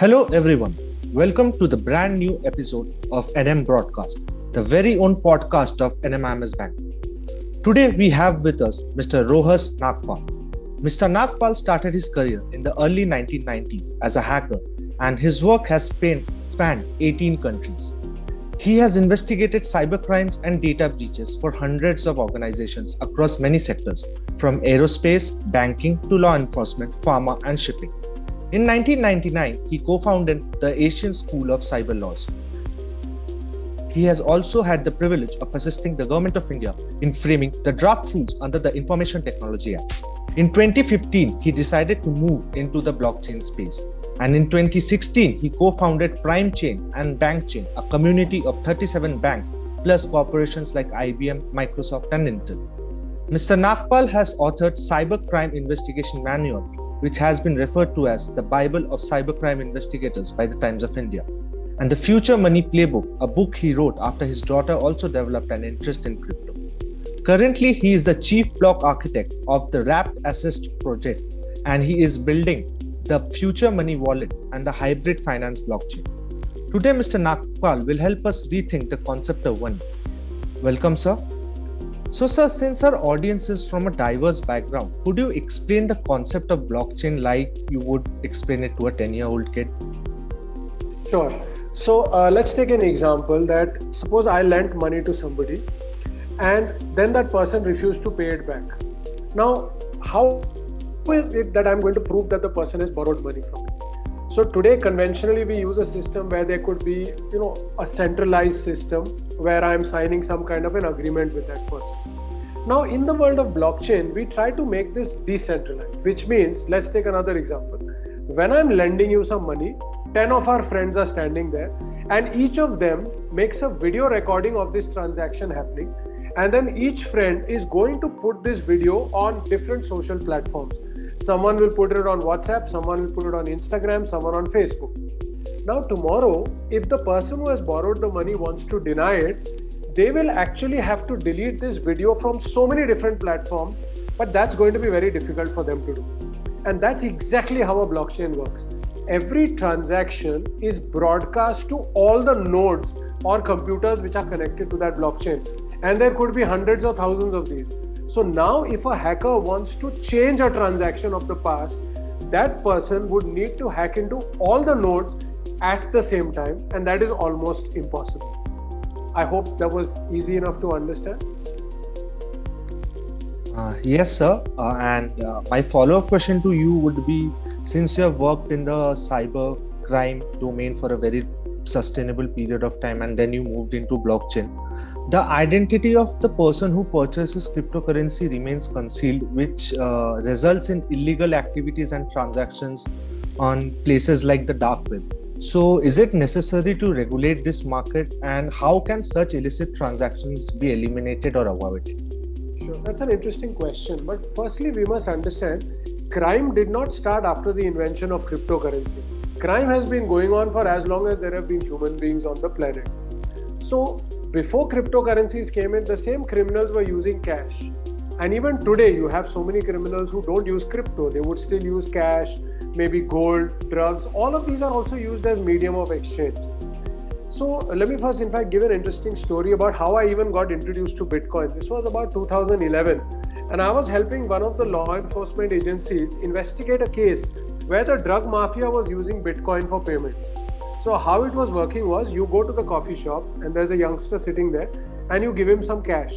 Hello, everyone. Welcome to the brand new episode of NM Broadcast, the very own podcast of NMIMS Bank. Today, we have with us Mr. Rohas Nagpal. Mr. Nagpal started his career in the early 1990s as a hacker, and his work has spanned, spanned 18 countries. He has investigated cybercrimes and data breaches for hundreds of organizations across many sectors, from aerospace, banking to law enforcement, pharma, and shipping. In 1999, he co founded the Asian School of Cyber Laws. He has also had the privilege of assisting the Government of India in framing the draft rules under the Information Technology Act. In 2015, he decided to move into the blockchain space. And in 2016, he co founded Prime Chain and Bank Chain, a community of 37 banks plus corporations like IBM, Microsoft, and Intel. Mr. Nagpal has authored Cybercrime Investigation Manual, which has been referred to as the Bible of Cybercrime Investigators by the Times of India, and the Future Money Playbook, a book he wrote after his daughter also developed an interest in crypto. Currently, he is the chief block architect of the Wrapped Assist project, and he is building the Future Money Wallet and the Hybrid Finance blockchain. Today, Mr. Nagpal will help us rethink the concept of money. Welcome, sir. So, sir, since our audience is from a diverse background, could you explain the concept of blockchain like you would explain it to a 10 year old kid? Sure. So, uh, let's take an example that suppose I lent money to somebody and then that person refused to pay it back. Now, how is it that I'm going to prove that the person has borrowed money from me? So today, conventionally, we use a system where there could be, you know, a centralized system where I'm signing some kind of an agreement with that person. Now, in the world of blockchain, we try to make this decentralized, which means, let's take another example. When I'm lending you some money, 10 of our friends are standing there, and each of them makes a video recording of this transaction happening. And then each friend is going to put this video on different social platforms Someone will put it on WhatsApp, someone will put it on Instagram, someone on Facebook. Now, tomorrow, if the person who has borrowed the money wants to deny it, they will actually have to delete this video from so many different platforms, but that's going to be very difficult for them to do. And that's exactly how a blockchain works. Every transaction is broadcast to all the nodes or computers which are connected to that blockchain. And there could be hundreds or thousands of these. So now, if a hacker wants to change a transaction of the past, that person would need to hack into all the nodes at the same time, and that is almost impossible. I hope that was easy enough to understand. Uh, yes, sir. Uh, and uh, my follow up question to you would be since you have worked in the cyber crime domain for a very sustainable period of time and then you moved into blockchain. The identity of the person who purchases cryptocurrency remains concealed which uh, results in illegal activities and transactions on places like the dark web. So is it necessary to regulate this market and how can such illicit transactions be eliminated or avoided? Sure that's an interesting question but firstly we must understand crime did not start after the invention of cryptocurrency crime has been going on for as long as there have been human beings on the planet. So, before cryptocurrencies came in, the same criminals were using cash. And even today, you have so many criminals who don't use crypto. They would still use cash, maybe gold, drugs. All of these are also used as medium of exchange. So let me first, in fact, give an interesting story about how I even got introduced to Bitcoin. This was about 2011, and I was helping one of the law enforcement agencies investigate a case where the drug mafia was using Bitcoin for payment. So how it was working was you go to the coffee shop and there's a youngster sitting there and you give him some cash.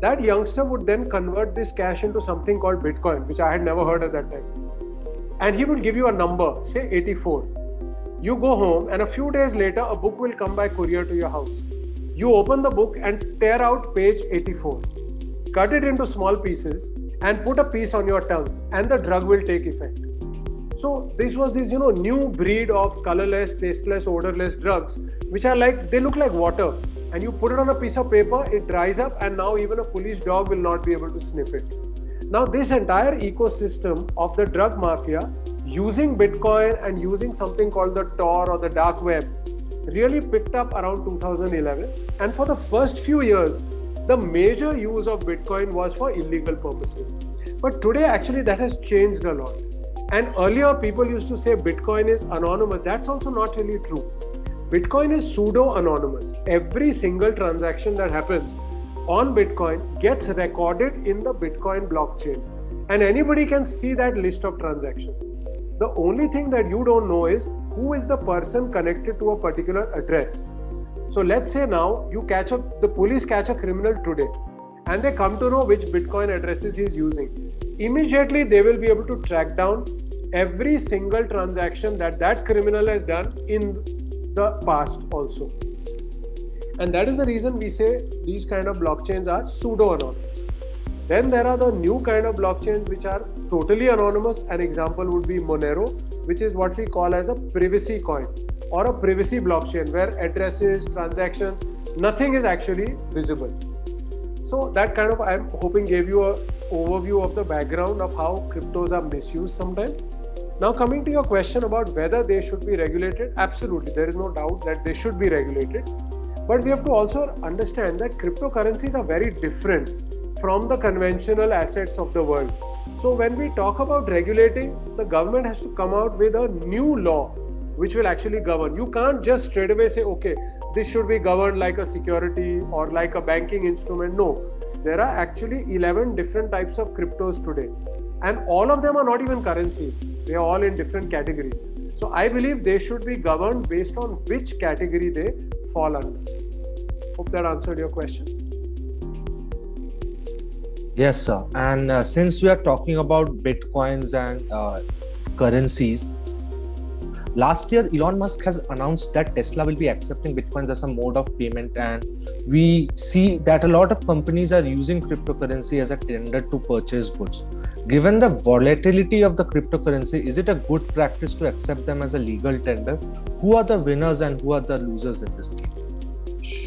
That youngster would then convert this cash into something called Bitcoin, which I had never heard at that time. And he would give you a number, say 84. You go home and a few days later a book will come by courier to your house. You open the book and tear out page 84. Cut it into small pieces and put a piece on your tongue and the drug will take effect. So this was this you know new breed of colorless, tasteless, odorless drugs, which are like they look like water, and you put it on a piece of paper, it dries up, and now even a police dog will not be able to sniff it. Now this entire ecosystem of the drug mafia, using Bitcoin and using something called the Tor or the dark web, really picked up around 2011, and for the first few years, the major use of Bitcoin was for illegal purposes. But today, actually, that has changed a lot And earlier, people used to say Bitcoin is anonymous. That's also not really true. Bitcoin is pseudo anonymous. Every single transaction that happens on Bitcoin gets recorded in the Bitcoin blockchain. And anybody can see that list of transactions. The only thing that you don't know is who is the person connected to a particular address. So let's say now you catch up, the police catch a criminal today and they come to know which Bitcoin addresses he's using. Immediately, they will be able to track down every single transaction that that criminal has done in the past also. And that is the reason we say these kind of blockchains are pseudo anonymous. Then there are the new kind of blockchains which are totally anonymous. An example would be Monero, which is what we call as a privacy coin or a privacy blockchain where addresses, transactions, nothing is actually visible. So that kind of I'm hoping gave you a overview of the background of how cryptos are misused sometimes. Now coming to your question about whether they should be regulated, absolutely there is no doubt that they should be regulated. But we have to also understand that cryptocurrencies are very different from the conventional assets of the world. So when we talk about regulating, the government has to come out with a new law which will actually govern. You can't just straight away say, okay, this should be governed like a security or like a banking instrument. No, there are actually 11 different types of cryptos today, and all of them are not even currencies, they are all in different categories. So I believe they should be governed based on which category they fall under. Hope that answered your question. Yes, sir. And uh, since we are talking about bitcoins and uh, currencies, last year elon musk has announced that tesla will be accepting bitcoins as a mode of payment and we see that a lot of companies are using cryptocurrency as a tender to purchase goods given the volatility of the cryptocurrency is it a good practice to accept them as a legal tender who are the winners and who are the losers in this game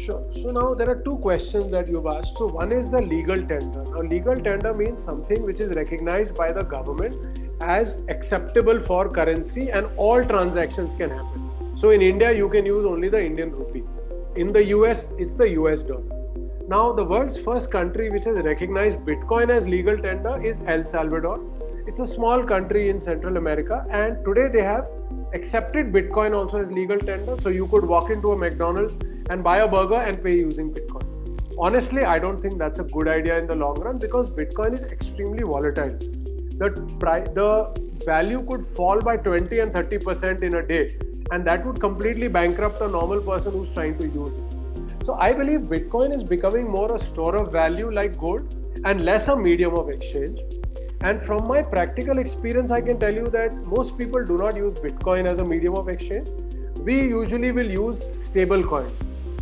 Sure. So now there are two questions that you've asked. So one is the legal tender. Now legal tender means something which is recognized by the government as acceptable for currency and all transactions can happen. So in India, you can use only the Indian rupee. In the US, it's the US dollar. Now, the world's first country which has recognized Bitcoin as legal tender is El Salvador. It's a small country in Central America, and today they have accepted Bitcoin also as legal tender. So you could walk into a McDonald's and buy a burger and pay using Bitcoin. Honestly, I don't think that's a good idea in the long run because Bitcoin is extremely volatile the the value could fall by 20 and 30 percent in a day and that would completely bankrupt a normal person who's trying to use it. So i believe bitcoin is becoming more a store of value like gold and less a medium of exchange. And from my practical experience i can tell you that most people do not use bitcoin as a medium of exchange. We usually will use stable coins.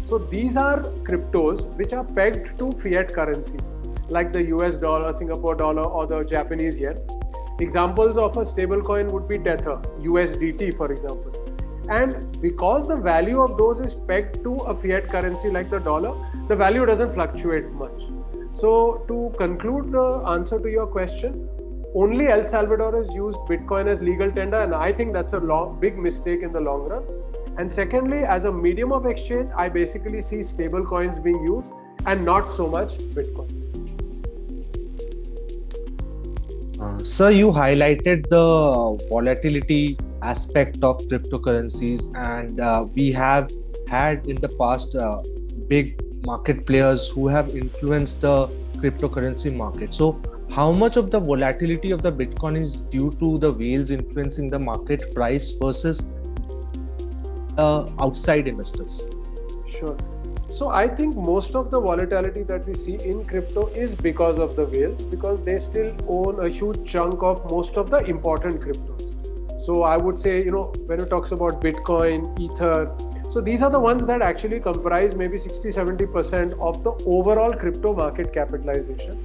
So these are cryptos which are pegged to fiat currencies like the US dollar, Singapore dollar, or the Japanese yen. Examples of a stablecoin would be Tether, USDT, for example. And because the value of those is pegged to a fiat currency like the dollar, the value doesn't fluctuate much. So, to conclude the answer to your question, only El Salvador has used Bitcoin as legal tender, and I think that's a long, big mistake in the long run. And secondly, as a medium of exchange, I basically see stable coins being used and not so much Bitcoin. Uh, sir, you highlighted the volatility aspect of cryptocurrencies, and uh, we have had in the past uh, big market players who have influenced the cryptocurrency market. So, how much of the volatility of the Bitcoin is due to the whales influencing the market price versus uh, outside investors? Sure. So I think most of the volatility that we see in crypto is because of the whales because they still own a huge chunk of most of the important cryptos. So I would say, you know, when it talks about Bitcoin, Ether, so these are the ones that actually comprise maybe 60 70% of the overall crypto market capitalization.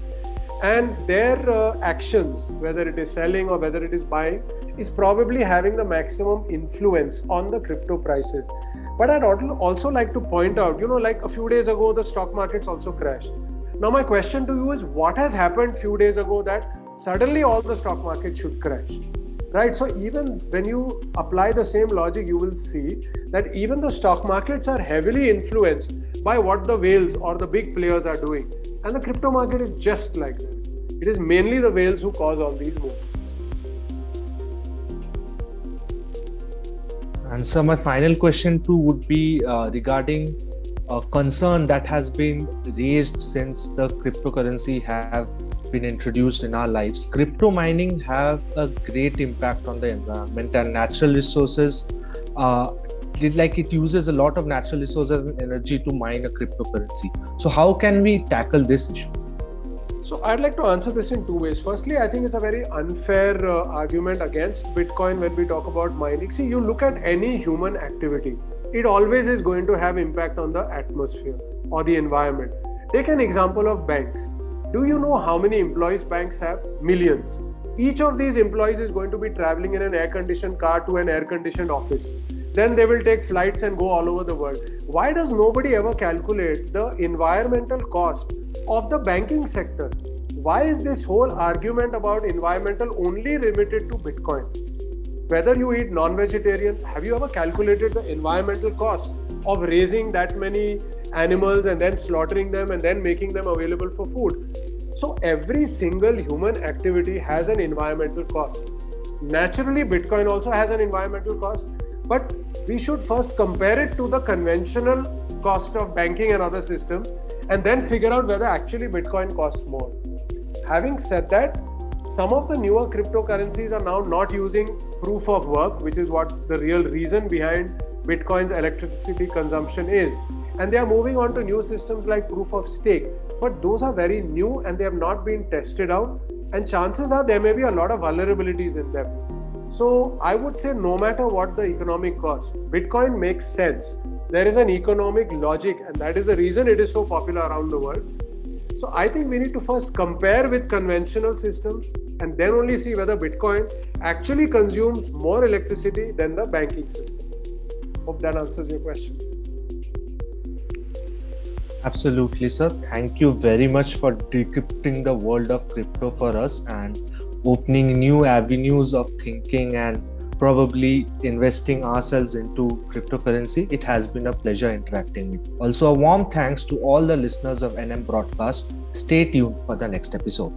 And their uh, actions, whether it is selling or whether it is buying, is probably having the maximum influence on the crypto prices. But I'd also like to point out, you know, like a few days ago, the stock markets also crashed. Now, my question to you is what has happened a few days ago that suddenly all the stock market should crash? Right? So, even when you apply the same logic, you will see that even the stock markets are heavily influenced by what the whales or the big players are doing. And the crypto market is just like that. It is mainly the whales who cause all these moves. And so, my final question too would be uh, regarding a concern that has been raised since the cryptocurrency have been introduced in our lives. Crypto mining have a great impact on the environment and natural resources. Uh, it, like it uses a lot of natural resources and energy to mine a cryptocurrency. So, how can we tackle this issue? So I'd like to answer this in two ways. Firstly, I think it's a very unfair uh, argument against Bitcoin when we talk about mining. See, you look at any human activity, it always is going to have impact on the atmosphere or the environment. Take an example of banks. Do you know how many employees banks have? Millions. Each of these employees is going to be traveling in an air conditioned car to an air conditioned office. Then they will take flights and go all over the world. Why does nobody ever calculate the environmental cost of the banking sector? Why is this whole argument about environmental only limited to Bitcoin? Whether you eat non vegetarian, have you ever calculated the environmental cost of raising that many animals and then slaughtering them and then making them available for food? So, every single human activity has an environmental cost. Naturally, Bitcoin also has an environmental cost, but we should first compare it to the conventional cost of banking and other systems and then figure out whether actually Bitcoin costs more. Having said that, some of the newer cryptocurrencies are now not using proof of work, which is what the real reason behind Bitcoin's electricity consumption is. And they are moving on to new systems like proof of stake. But those are very new and they have not been tested out. And chances are there may be a lot of vulnerabilities in them. So I would say no matter what the economic cost, Bitcoin makes sense. There is an economic logic, and that is the reason it is so popular around the world. So I think we need to first compare with conventional systems and then only see whether Bitcoin actually consumes more electricity than the banking system. Hope that answers your question. Absolutely, sir. Thank you very much for decrypting the world of crypto for us and opening new avenues of thinking and probably investing ourselves into cryptocurrency. It has been a pleasure interacting with you. Also, a warm thanks to all the listeners of NM Broadcast. Stay tuned for the next episode.